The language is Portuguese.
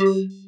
Música